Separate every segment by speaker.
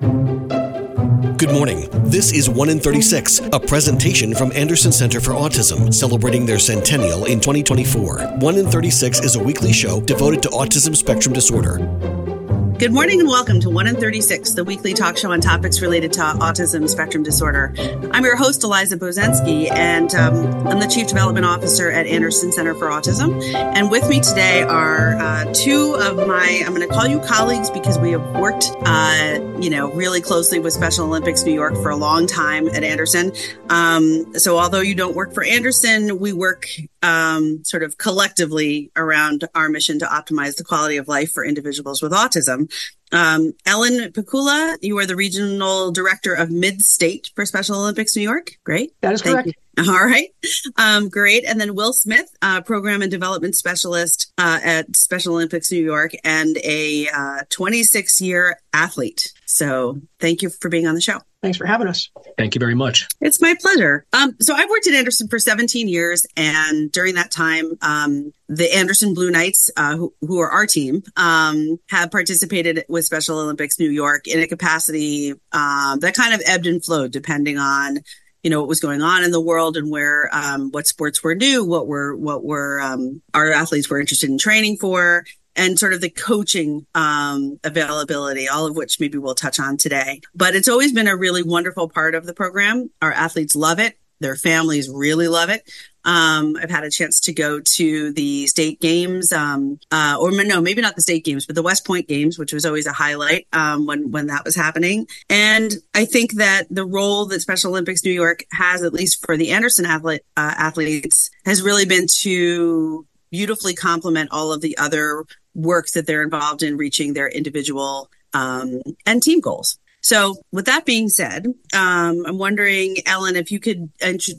Speaker 1: Good morning. This is 1 in 36, a presentation from Anderson Center for Autism, celebrating their centennial in 2024. 1 in 36 is a weekly show devoted to autism spectrum disorder.
Speaker 2: Good morning and welcome to 1 in 36, the weekly talk show on topics related to autism spectrum disorder. I'm your host, Eliza Bozensky, and um, I'm the Chief Development Officer at Anderson Center for Autism. And with me today are uh, two of my, I'm going to call you colleagues because we have worked, uh, you know, really closely with Special Olympics New York for a long time at Anderson. Um, so although you don't work for Anderson, we work um, sort of collectively around our mission to optimize the quality of life for individuals with autism. Um, Ellen Pikula, you are the regional director of Mid State for Special Olympics New York. Great.
Speaker 3: That is
Speaker 2: Thank
Speaker 3: correct.
Speaker 2: you. All right. Um, great. And then Will Smith, uh, program and development specialist uh, at Special Olympics New York and a 26 uh, year athlete. So thank you for being on the show.
Speaker 3: Thanks for having us.
Speaker 4: Thank you very much.
Speaker 2: It's my pleasure. Um, so I've worked at Anderson for 17 years, and during that time, um, the Anderson Blue Knights, uh, who, who, are our team, um, have participated with Special Olympics New York in a capacity um, that kind of ebbed and flowed depending on you know what was going on in the world and where um, what sports were new, what were what were um, our athletes were interested in training for, and sort of the coaching um, availability, all of which maybe we'll touch on today. But it's always been a really wonderful part of the program. Our athletes love it. Their families really love it. Um, I've had a chance to go to the state games, um, uh, or no, maybe not the state games, but the West Point games, which was always a highlight um, when when that was happening. And I think that the role that Special Olympics New York has, at least for the Anderson athlete, uh, athletes, has really been to beautifully complement all of the other work that they're involved in reaching their individual um, and team goals. So, with that being said, um, I'm wondering, Ellen, if you could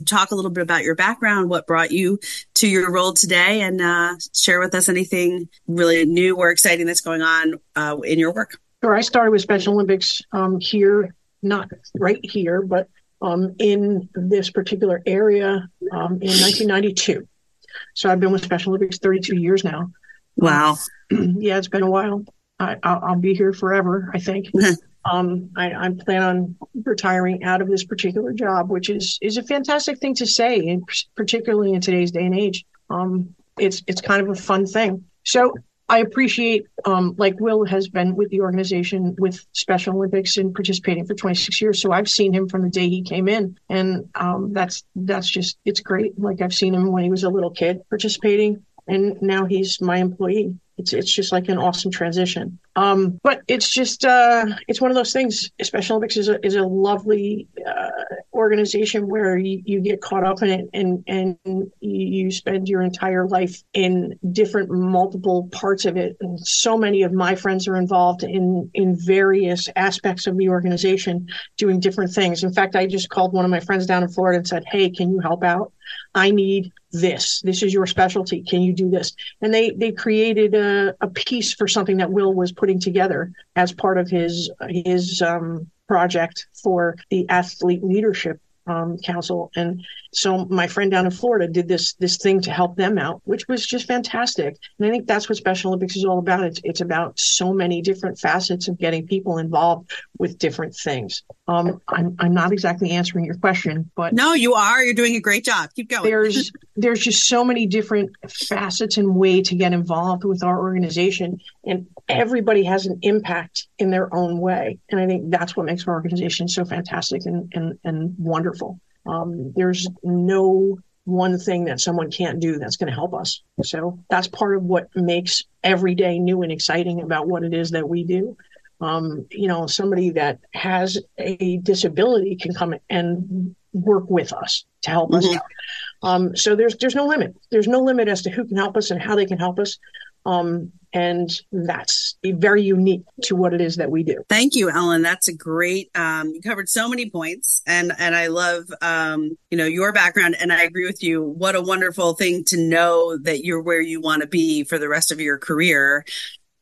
Speaker 2: talk a little bit about your background, what brought you to your role today, and uh, share with us anything really new or exciting that's going on uh, in your work.
Speaker 3: Sure. I started with Special Olympics um, here, not right here, but um, in this particular area um, in 1992. So, I've been with Special Olympics 32 years now.
Speaker 2: Wow.
Speaker 3: yeah, it's been a while. I, will be here forever, I think. um, I, I, plan on retiring out of this particular job, which is is a fantastic thing to say, and particularly in today's day and age. Um, it's it's kind of a fun thing. So I appreciate, um, like Will has been with the organization with Special Olympics and participating for 26 years. So I've seen him from the day he came in, and um, that's that's just it's great. Like I've seen him when he was a little kid participating, and now he's my employee. It's it's just like an awesome transition. Um, but it's just uh, it's one of those things. Special Olympics is a is a lovely uh, organization where you, you get caught up in it and and you spend your entire life in different multiple parts of it. And so many of my friends are involved in in various aspects of the organization, doing different things. In fact, I just called one of my friends down in Florida and said, "Hey, can you help out? I need this. This is your specialty. Can you do this?" And they they created a, a piece for something that Will was putting together as part of his his um, project for the athlete leadership um, council. And so my friend down in Florida did this this thing to help them out, which was just fantastic. And I think that's what Special Olympics is all about. It's it's about so many different facets of getting people involved with different things. Um, I'm I'm not exactly answering your question, but
Speaker 2: no, you are. You're doing a great job. Keep going.
Speaker 3: There's there's just so many different facets and way to get involved with our organization, and everybody has an impact in their own way. And I think that's what makes our organization so fantastic and and, and wonderful. Um, there's no one thing that someone can't do that's going to help us. So that's part of what makes every day new and exciting about what it is that we do. Um, you know, somebody that has a disability can come and work with us to help mm-hmm. us out. Um, so there's there's no limit. There's no limit as to who can help us and how they can help us. Um, and that's very unique to what it is that we do.
Speaker 2: Thank you, Ellen. That's a great. Um, you covered so many points, and and I love um, you know your background, and I agree with you. What a wonderful thing to know that you're where you want to be for the rest of your career.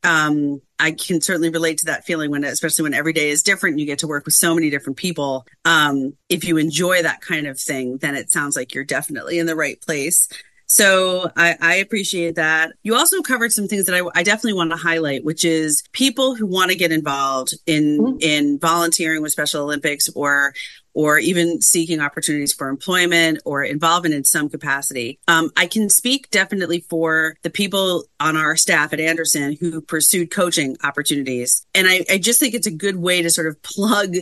Speaker 2: Um, I can certainly relate to that feeling when, especially when every day is different. You get to work with so many different people. Um, if you enjoy that kind of thing, then it sounds like you're definitely in the right place. So I, I, appreciate that. You also covered some things that I, I definitely want to highlight, which is people who want to get involved in mm-hmm. in volunteering with Special Olympics or or even seeking opportunities for employment or involvement in some capacity. Um, I can speak definitely for the people on our staff at Anderson who pursued coaching opportunities. And I, I just think it's a good way to sort of plug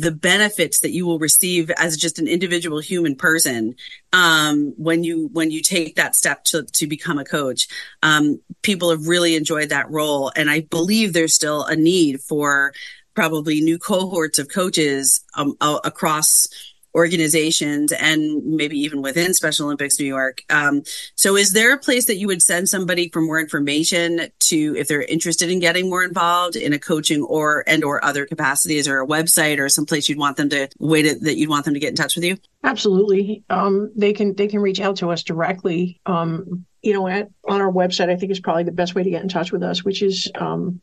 Speaker 2: the benefits that you will receive as just an individual human person um, when you when you take that step to to become a coach. Um, people have really enjoyed that role, and I believe there's still a need for probably new cohorts of coaches um, across organizations and maybe even within Special Olympics New York. Um, so, is there a place that you would send somebody for more information to if they're interested in getting more involved in a coaching or and or other capacities, or a website or some place you'd want them to wait it, that you'd want them to get in touch with you?
Speaker 3: Absolutely. Um, they can they can reach out to us directly. Um, you know, at, on our website, I think is probably the best way to get in touch with us, which is um,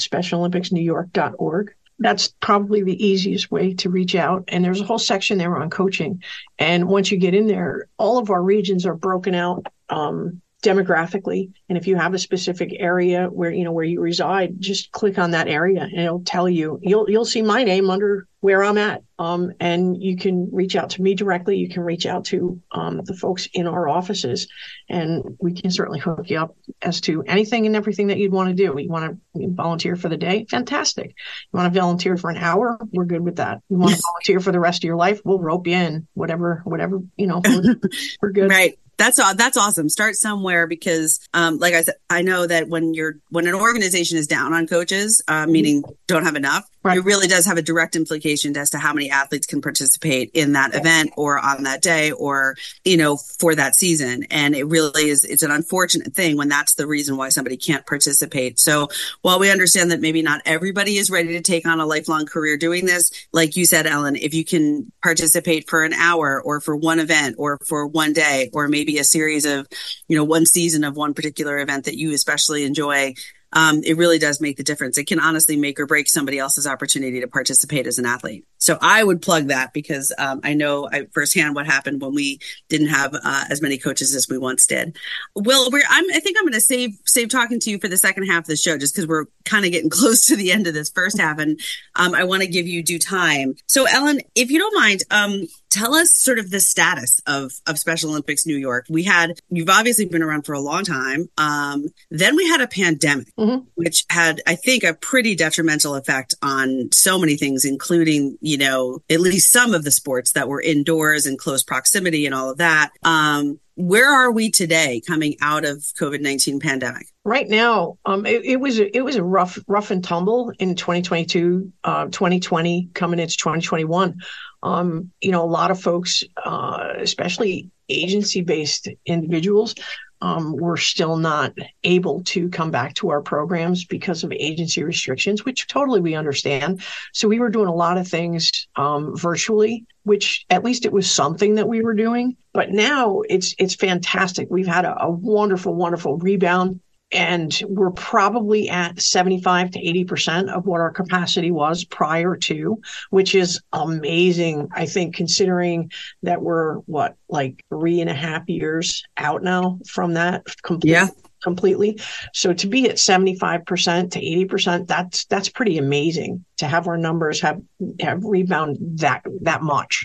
Speaker 3: SpecialOlympicsNewYork.org that's probably the easiest way to reach out. And there's a whole section there on coaching. And once you get in there, all of our regions are broken out um, demographically. And if you have a specific area where you know where you reside just click on that area and it'll tell you. You'll you'll see my name under where i'm at. Um, and you can reach out to me directly. You can reach out to um, the folks in our offices and we can certainly hook you up as to anything and everything that you'd want to do. You want to volunteer for the day? Fantastic. You want to volunteer for an hour? We're good with that. You want to volunteer for the rest of your life? We'll rope you in. Whatever whatever you know we're, we're good.
Speaker 2: Right that's that's awesome. Start somewhere because, um, like I said, I know that when you're when an organization is down on coaches, uh, meaning don't have enough, right. it really does have a direct implication as to how many athletes can participate in that event or on that day or you know for that season. And it really is it's an unfortunate thing when that's the reason why somebody can't participate. So while we understand that maybe not everybody is ready to take on a lifelong career doing this, like you said, Ellen, if you can participate for an hour or for one event or for one day or maybe a series of, you know, one season of one particular event that you especially enjoy, um, it really does make the difference. It can honestly make or break somebody else's opportunity to participate as an athlete. So I would plug that because um, I know I, firsthand what happened when we didn't have uh, as many coaches as we once did. Will, i think I'm going to save save talking to you for the second half of the show just because we're kind of getting close to the end of this first half, and um, I want to give you due time. So, Ellen, if you don't mind, um, tell us sort of the status of of Special Olympics New York. We had you've obviously been around for a long time. Um, then we had a pandemic, mm-hmm. which had I think a pretty detrimental effect on so many things, including you know at least some of the sports that were indoors and close proximity and all of that. Um, where are we today coming out of covid-19 pandemic
Speaker 3: right now um, it, it, was it was a rough rough and tumble in 2022 uh, 2020 coming into 2021 um, you know a lot of folks uh, especially agency based individuals um, we're still not able to come back to our programs because of agency restrictions, which totally we understand. So we were doing a lot of things um, virtually, which at least it was something that we were doing. But now it's it's fantastic. We've had a, a wonderful, wonderful rebound and we're probably at 75 to 80% of what our capacity was prior to, which is amazing. I think considering that we're what, like three and a half years out now from that completely. Yeah. Completely. So to be at 75% to 80%, that's, that's pretty amazing to have our numbers have, have rebound that, that much.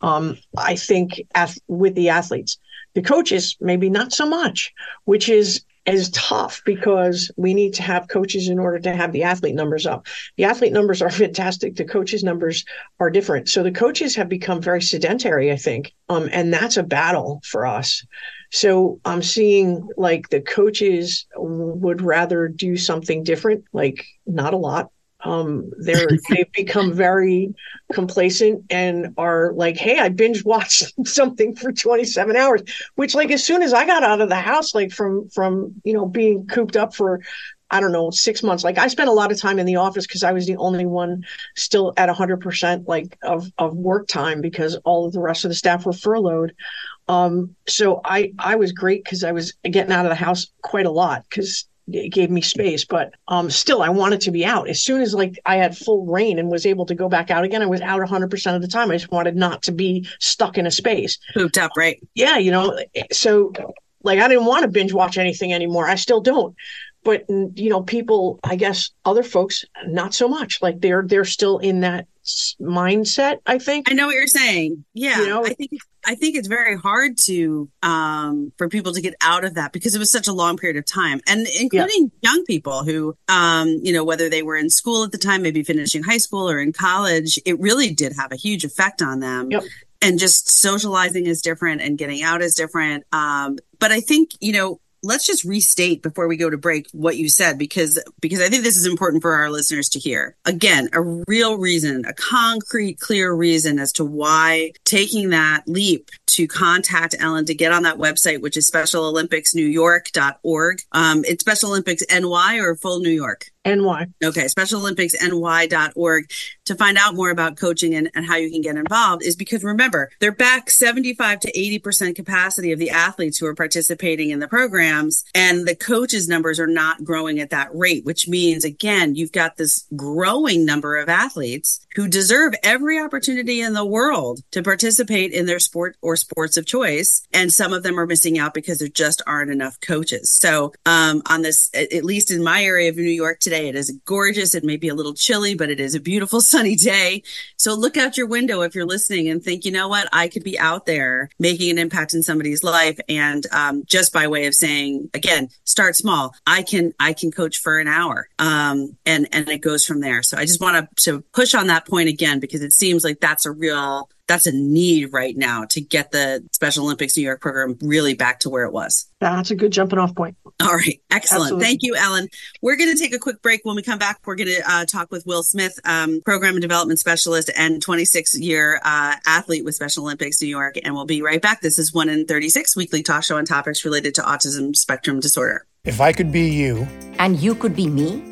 Speaker 3: Um, I think as with the athletes, the coaches, maybe not so much, which is is tough because we need to have coaches in order to have the athlete numbers up. The athlete numbers are fantastic. The coaches numbers are different. So the coaches have become very sedentary, I think. Um, and that's a battle for us. So I'm seeing like the coaches would rather do something different, like not a lot, um, they're they've become very complacent and are like, "Hey, I binge watched something for 27 hours." Which, like, as soon as I got out of the house, like from from you know being cooped up for I don't know, six months. Like I spent a lot of time in the office because I was the only one still at hundred percent like of, of work time because all of the rest of the staff were furloughed. Um, so I, I was great because I was getting out of the house quite a lot because it gave me space but um still i wanted to be out as soon as like i had full reign and was able to go back out again i was out 100% of the time i just wanted not to be stuck in a space
Speaker 2: pooped up right
Speaker 3: yeah you know so Like I didn't want to binge watch anything anymore. I still don't. But you know, people, I guess other folks not so much. Like they're they're still in that mindset, I think.
Speaker 2: I know what you're saying. Yeah. You know? I think I think it's very hard to um, for people to get out of that because it was such a long period of time, and including yeah. young people who, um, you know, whether they were in school at the time, maybe finishing high school or in college, it really did have a huge effect on them. Yep. And just socializing is different, and getting out is different. Um, but I think you know let's just restate before we go to break what you said because because I think this is important for our listeners to hear. Again, a real reason, a concrete clear reason as to why taking that leap to contact Ellen to get on that website which is specialolympicsnewyork.org. Um it's Special Olympics NY or full New York.
Speaker 3: NY.
Speaker 2: Okay, specialolympicsny.org to find out more about coaching and, and how you can get involved is because remember, they're back 75 to 80% capacity of the athletes who are participating in the programs and the coaches numbers are not growing at that rate, which means again, you've got this growing number of athletes who deserve every opportunity in the world to participate in their sport or sports of choice. And some of them are missing out because there just aren't enough coaches. So, um, on this, at least in my area of New York today. It is gorgeous. It may be a little chilly, but it is a beautiful sunny day. So look out your window if you're listening and think, you know what? I could be out there making an impact in somebody's life. And um, just by way of saying, again, start small. I can, I can coach for an hour. Um, and, and it goes from there. So I just want to, to push on that point again, because it seems like that's a real that's a need right now to get the Special Olympics New York program really back to where it was.
Speaker 3: That's a good jumping off point.
Speaker 2: All right. Excellent. Absolutely. Thank you, Ellen. We're going to take a quick break. When we come back, we're going to uh, talk with Will Smith, um, program and development specialist and 26 year uh, athlete with Special Olympics New York. And we'll be right back. This is 1 in 36 weekly talk show on topics related to autism spectrum disorder.
Speaker 4: If I could be you,
Speaker 5: and you could be me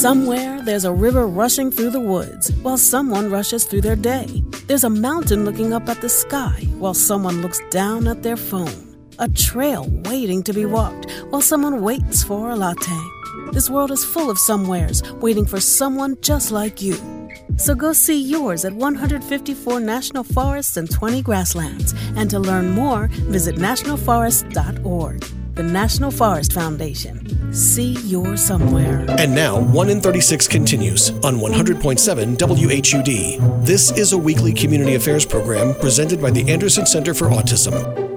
Speaker 6: Somewhere there's a river rushing through the woods while someone rushes through their day. There's a mountain looking up at the sky while someone looks down at their phone a trail waiting to be walked while someone waits for a latte. This world is full of somewheres waiting for someone just like you. So go see yours at 154 national forests and 20 grasslands. And to learn more, visit nationalforest.org. The National Forest Foundation. See your somewhere.
Speaker 1: And now, 1 in 36 continues on 100.7 WHUD. This is a weekly community affairs program presented by the Anderson Center for Autism.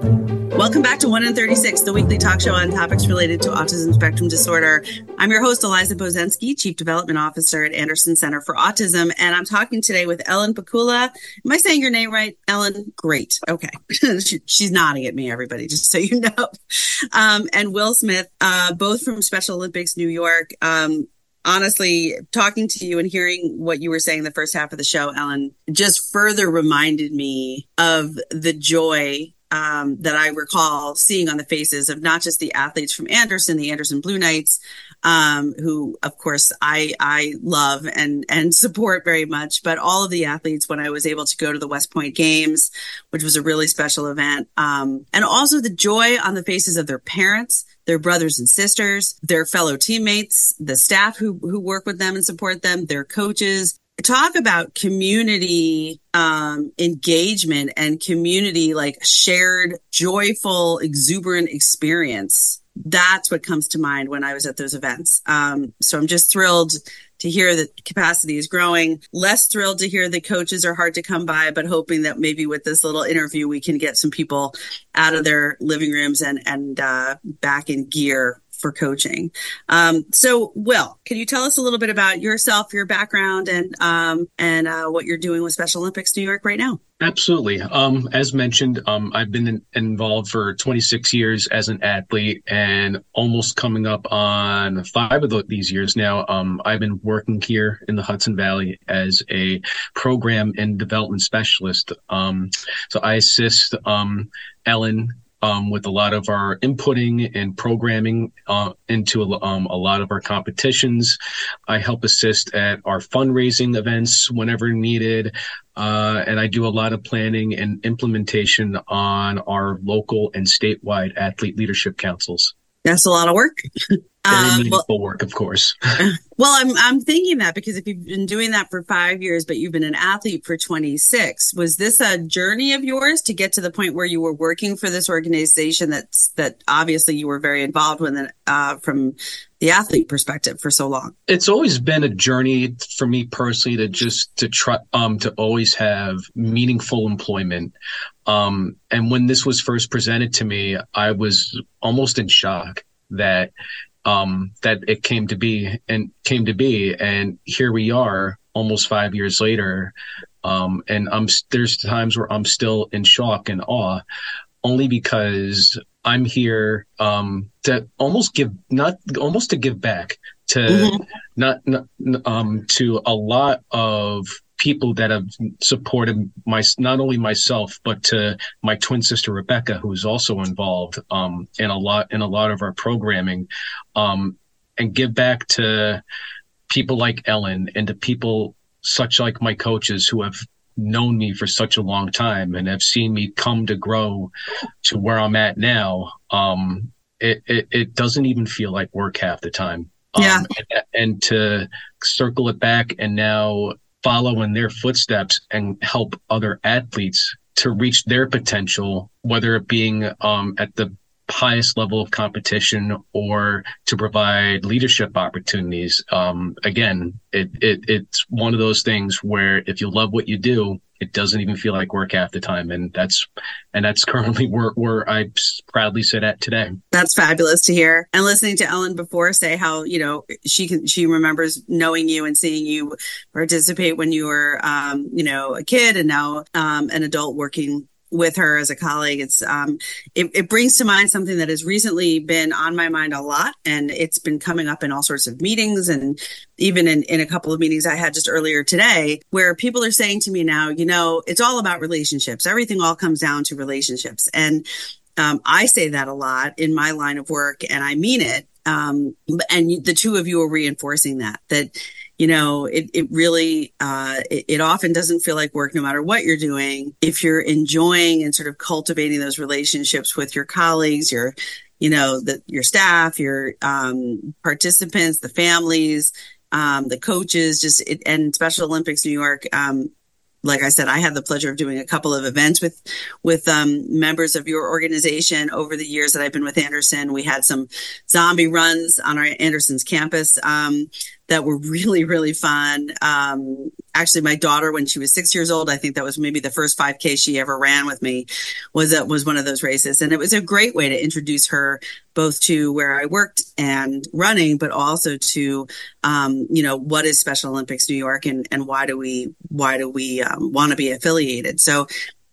Speaker 2: Welcome back to 1 in 36, the weekly talk show on topics related to autism spectrum disorder. I'm your host, Eliza Bozensky, Chief Development Officer at Anderson Center for Autism, and I'm talking today with Ellen Pikula. Am I saying your name right, Ellen? Great. Okay. She's nodding at me, everybody, just so you know. Um, and Will Smith, uh, both from Special Olympics New York. Um, honestly, talking to you and hearing what you were saying the first half of the show, Ellen, just further reminded me of the joy um, that I recall seeing on the faces of not just the athletes from Anderson, the Anderson Blue Knights, um, who of course I I love and and support very much, but all of the athletes when I was able to go to the West Point Games, which was a really special event, um, and also the joy on the faces of their parents, their brothers and sisters, their fellow teammates, the staff who who work with them and support them, their coaches, talk about community um, engagement and community like shared joyful exuberant experience. That's what comes to mind when i was at those events. Um, so i'm just thrilled to hear that capacity is growing. Less thrilled to hear that coaches are hard to come by but hoping that maybe with this little interview we can get some people out of their living rooms and and uh, back in gear for coaching. Um, so, Will, can you tell us a little bit about yourself, your background, and um, and uh, what you're doing with Special Olympics New York right now?
Speaker 7: Absolutely. Um, as mentioned, um, I've been in, involved for 26 years as an athlete, and almost coming up on five of the, these years now. Um, I've been working here in the Hudson Valley as a program and development specialist. Um, so I assist um, Ellen um, with a lot of our inputting and programming uh, into um, a lot of our competitions. I help assist at our fundraising events whenever needed. Uh, and I do a lot of planning and implementation on our local and statewide athlete leadership councils.
Speaker 2: That's a lot of work.
Speaker 7: Very
Speaker 2: Um,
Speaker 7: meaningful
Speaker 2: well,
Speaker 7: work, of course.
Speaker 2: well, I'm I'm thinking that because if you've been doing that for five years, but you've been an athlete for 26, was this a journey of yours to get to the point where you were working for this organization that's that obviously you were very involved with it, uh, from the athlete perspective for so long?
Speaker 7: it's always been a journey for me personally to just to try um to always have meaningful employment um and when this was first presented to me i was almost in shock that um that it came to be and came to be. And here we are almost 5 years later. Um and i'm there's times where i'm still in shock and awe only because I'm here um, to almost give not almost to give back to
Speaker 2: Mhm.
Speaker 7: not, not um to a lot of people that have supported my not only myself but to my twin sister Rebecca who's also involved um in a lot in a lot of our programming um and give back to people like Ellen and to people such like my coaches who have known me for such a long time and have seen me come to grow to where I'm at now, um, it, it, it doesn't even feel like work half the time. Um,
Speaker 2: Yeah.
Speaker 7: and, and to circle it back and now follow in their footsteps and help other athletes to reach their potential, whether it being um, at the highest level of competition or to provide leadership opportunities. Um, again, it, it it's one of those things where if you love what you do, it doesn't even feel like work half the time, and that's and that's currently where where I proudly sit at today.
Speaker 2: That's fabulous to hear. And listening to Ellen before say how, you know, she can, she remembers knowing you and seeing you participate when you were, um, you know, a kid and now, um, an adult working with her as a colleague. It's, um, it, it brings to mind something that has recently been on my mind a lot and it's been coming up in all sorts of meetings and even in, in a couple of meetings I had just earlier today where people are saying to me now, you know, it's all about relationships. Everything all comes down to relationships. And um, I say that a lot in my line of work and I mean it. Um, and the two of you are reinforcing that, that, you know, it, it really, uh, it, it often doesn't feel like work no matter what you're doing. If you're enjoying and sort of cultivating those relationships with your colleagues, your, you know, the, your staff, your, um, participants, the families, um, the coaches, just, it, and Special Olympics New York, um, like I said, I had the pleasure of doing a couple of events with with um, members of your organization over the years that I've been with Anderson. We had some zombie runs on our Anderson's campus um, that were really really fun. Um, actually, my daughter, when she was six years old, I think that was maybe the first 5K she ever ran with me, was that was one of those races, and it was a great way to introduce her both to where I worked and running, but also to um, you know what is Special Olympics New York and and why do we why do we um, want to be affiliated? So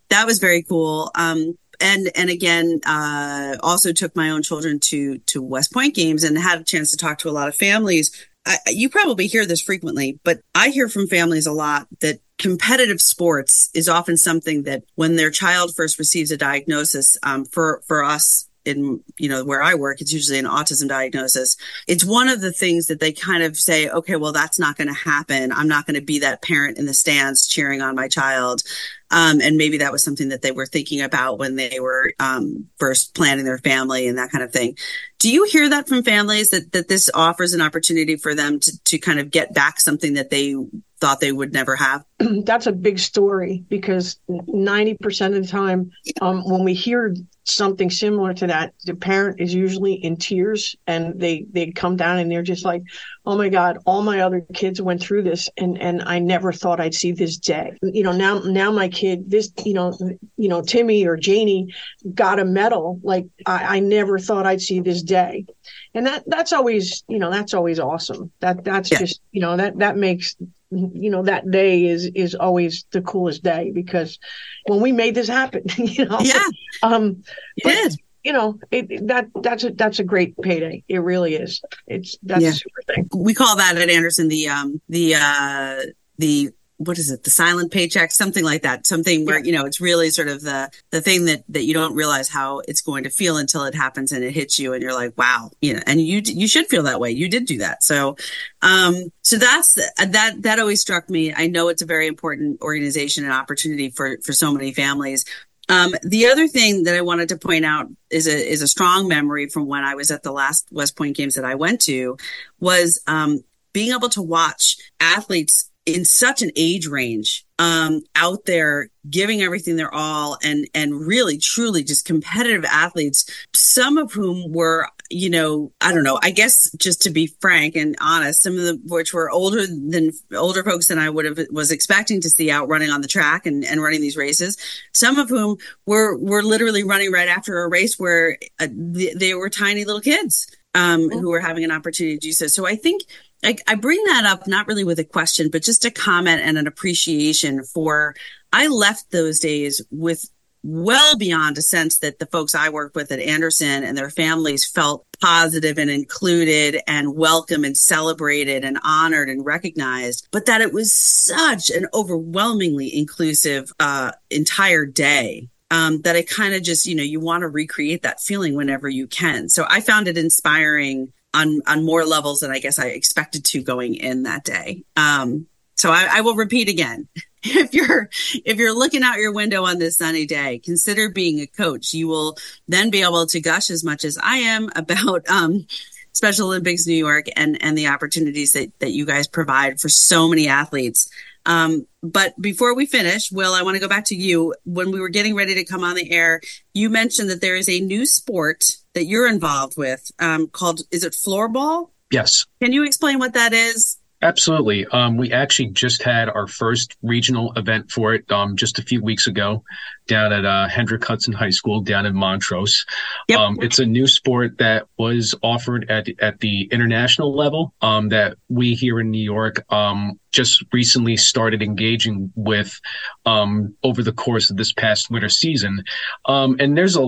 Speaker 2: that was very cool. Um, and and again, uh, also took my own children to to West Point games and had a chance to talk to a lot of families. I, you probably hear this frequently, but I hear from families a lot that competitive sports is often something that when their child first receives a diagnosis, um, for for us in you know where I work, it's usually an autism diagnosis. It's one of the things that they kind of say, okay, well that's not going to happen. I'm not going to be that parent in the stands cheering on my child. Um, and maybe that was something that they were thinking about when they were um, first planning their family and that kind of thing. Do you hear that from families that that this offers an opportunity for them to to kind of get back something that they thought they would never have?
Speaker 3: That's a big story because 90% of the time, um, when we hear something similar to that, the parent is usually in tears and they, they come down and they're just like, oh my God, all my other kids went through this and, and I never thought I'd see this day. You know, now, now my kid, this, you know, you know, Timmy or Janie got a medal. Like I, I never thought I'd see this day. And that, that's always, you know, that's always awesome. That, that's
Speaker 2: Yeah.
Speaker 3: just, you know, that, that makes, you know, that day is, is always the coolest day because when we made this happen, you know,
Speaker 2: Yeah,
Speaker 3: um,
Speaker 2: you
Speaker 3: but,
Speaker 2: did.
Speaker 3: You know, it, that, that's a, that's a great payday. It really is. It's, that's
Speaker 2: Yeah.
Speaker 3: a super thing.
Speaker 2: we call that at Anderson the um the uh the what is it the silent paycheck something like that something where you know it's really sort of the the thing that that you don't realize how it's going to feel until it happens and it hits you and you're like wow you know and you you should feel that way you did do that so um so that's that that always struck me i know it's a very important organization and opportunity for for so many families um, the other thing that I wanted to point out is a is a strong memory from when I was at the last West Point games that I went to was um, being able to watch athletes in such an age range um, out there giving everything their all and and really truly just competitive athletes some of whom were you know i don't know i guess just to be frank and honest some of them which were older than older folks than i would have was expecting to see out running on the track and, and running these races. Some of whom were were literally running right after a race where uh, they, they were tiny little kids um, who were having an opportunity to do so. So i think I, I bring that up not really with a question, but just a comment and an appreciation for. I left those days with well beyond a sense that the folks I work with at Anderson and their families felt positive and included and welcome and celebrated and honored and recognized, but that it was such an overwhelmingly inclusive uh, entire day. Um, that I kind of just, you know, you want to recreate that feeling whenever you can. So I found it inspiring on on more levels than I guess I expected to going in that day. Um, so I, I will repeat again. If you're if you're looking out your window on this sunny day, consider being a coach. You will then be able to gush as much as I am about um, Special Olympics New York and and the opportunities that that you guys provide for so many athletes. Um, but before we finish, Will, I want to go back to you. When we were getting ready to come on the air, you mentioned that there is a new sport that you're involved with um, called, is it floorball?
Speaker 7: Yes.
Speaker 2: Can you explain what that is?
Speaker 7: Absolutely. Um, we actually just had our first regional event for it um, just a few weeks ago down at uh, Hendrick Hudson High School down in Montrose. Yep. Um, it's a new sport that was offered at at the international level um, that we here in New York um, just recently started engaging with um, over the course of this past winter season. and there's a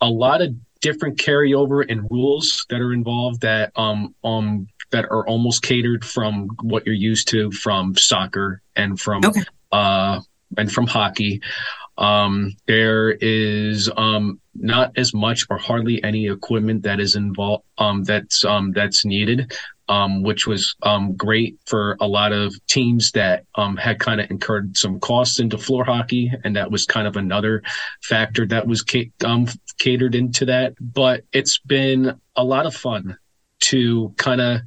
Speaker 7: a lot of different carryover and rules that are involved that um um that are almost catered from what you're used to from soccer and from okay. uh and from hockey. Um, there is um, not as much or hardly any equipment that is involved um, that's um, that's needed, um, which was um, great for a lot of teams that um, had kind of incurred some costs into floor hockey, and that was kind of another factor that was ca- um, catered into that. But it's been a lot of fun to kind of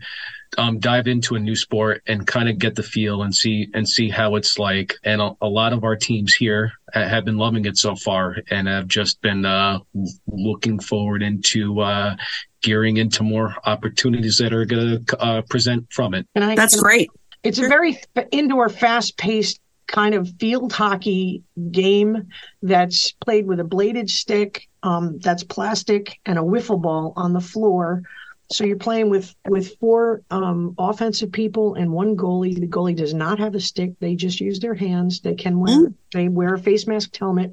Speaker 7: um, dive into a new sport and kind of get the feel and see and see how it's like. And a, a, lot of our teams here have been loving it so far and have just been uh, looking forward into uh, gearing into more opportunities that are going to uh, present from it.
Speaker 2: I, That's great.
Speaker 3: It's a very indoor, fast-paced kind of field hockey game that's played with a bladed stick um, that's plastic and a wiffle ball on the floor so you're playing with with four um, offensive people and one goalie. The goalie does not have a stick; they just use their hands. They can wear mm. they wear a face mask helmet,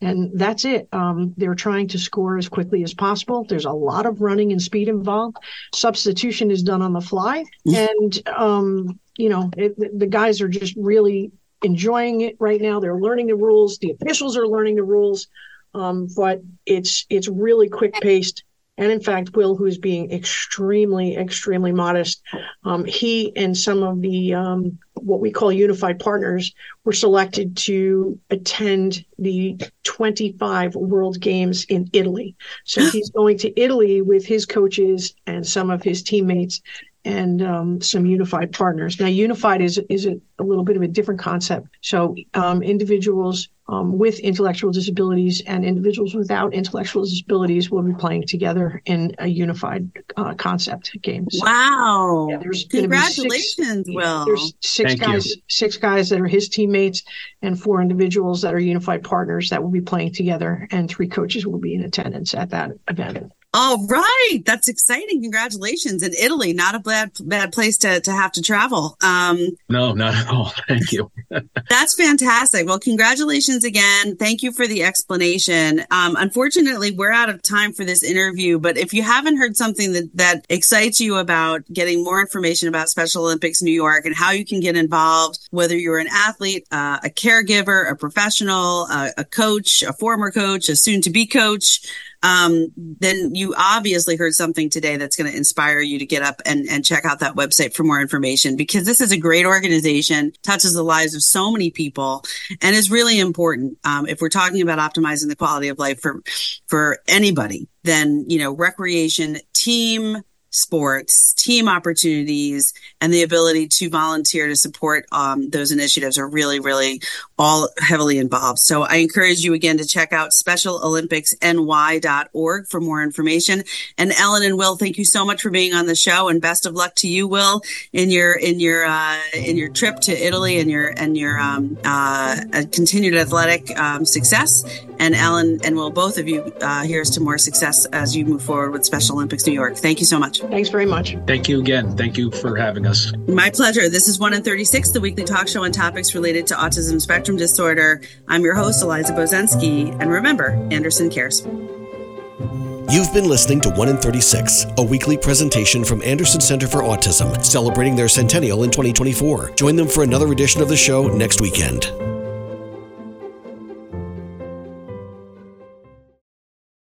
Speaker 3: and that's it. Um, they're trying to score as quickly as possible. There's a lot of running and speed involved. Substitution is done on the fly, mm. and um, you know it, the guys are just really enjoying it right now. They're learning the rules. The officials are learning the rules, um, but it's it's really quick paced and in fact, Will, who is being extremely, extremely modest, um, he and some of the um, what we call unified partners were selected to attend the 25 World Games in Italy. So he's going to Italy with his coaches and some of his teammates and um, some unified partners. Now, unified is is a, a, little bit of a different concept. So um, individuals um, with intellectual disabilities and individuals without intellectual disabilities will be playing together in a unified uh, concept game.
Speaker 2: So, wow! Yeah, there's congratulations, six, Will.
Speaker 3: There's six Thank guys, you. six guys that are his teammates, and four individuals that are unified partners that will be playing together, and three coaches will be in attendance at that event.
Speaker 2: All right, that's exciting. Congratulations in Italy. Not a bad bad place to to have to travel. Um,
Speaker 7: no, not at all. Thank you.
Speaker 2: that's fantastic. Well, congratulations again. Thank you for the explanation. Um, unfortunately, we're out of time for this interview, but if you haven't heard something that that excites you about getting more information about Special Olympics New York and how you can get involved, whether you're an athlete, uh, a caregiver, a professional, uh, a coach, a former coach, a soon to be coach um, then you obviously heard something today that's going to inspire you to get up and, and check out that website for more information because this is a great organization, touches the lives of so many people, and is really important. Um, if we're talking about optimizing the quality of life for, for anybody, then, you know, recreation, team, sports, team opportunities, and the ability to volunteer to support um, those initiatives are really, really all heavily involved. So I encourage you again to check out specialolympicsny.org for more information. And Ellen and Will, thank you so much for being on the show, and best of luck to you, Will, in your in your uh, in your trip to Italy and your and your um, uh, continued athletic um, success. And Ellen and Will, both of you, uh, here's to more success as you move forward with Special Olympics New York. Thank you so much.
Speaker 3: Thanks very much.
Speaker 7: Thank you again. Thank you for having us.
Speaker 2: My pleasure. This is 1 in 36, the weekly talk show on topics related to autism spectrum disorder. I'm your host, Eliza Bozensky. And remember, Anderson cares.
Speaker 1: You've been listening to 1 in 36, a weekly presentation from Anderson Center for Autism, celebrating their centennial in 2024. Join them for another edition of the show next weekend.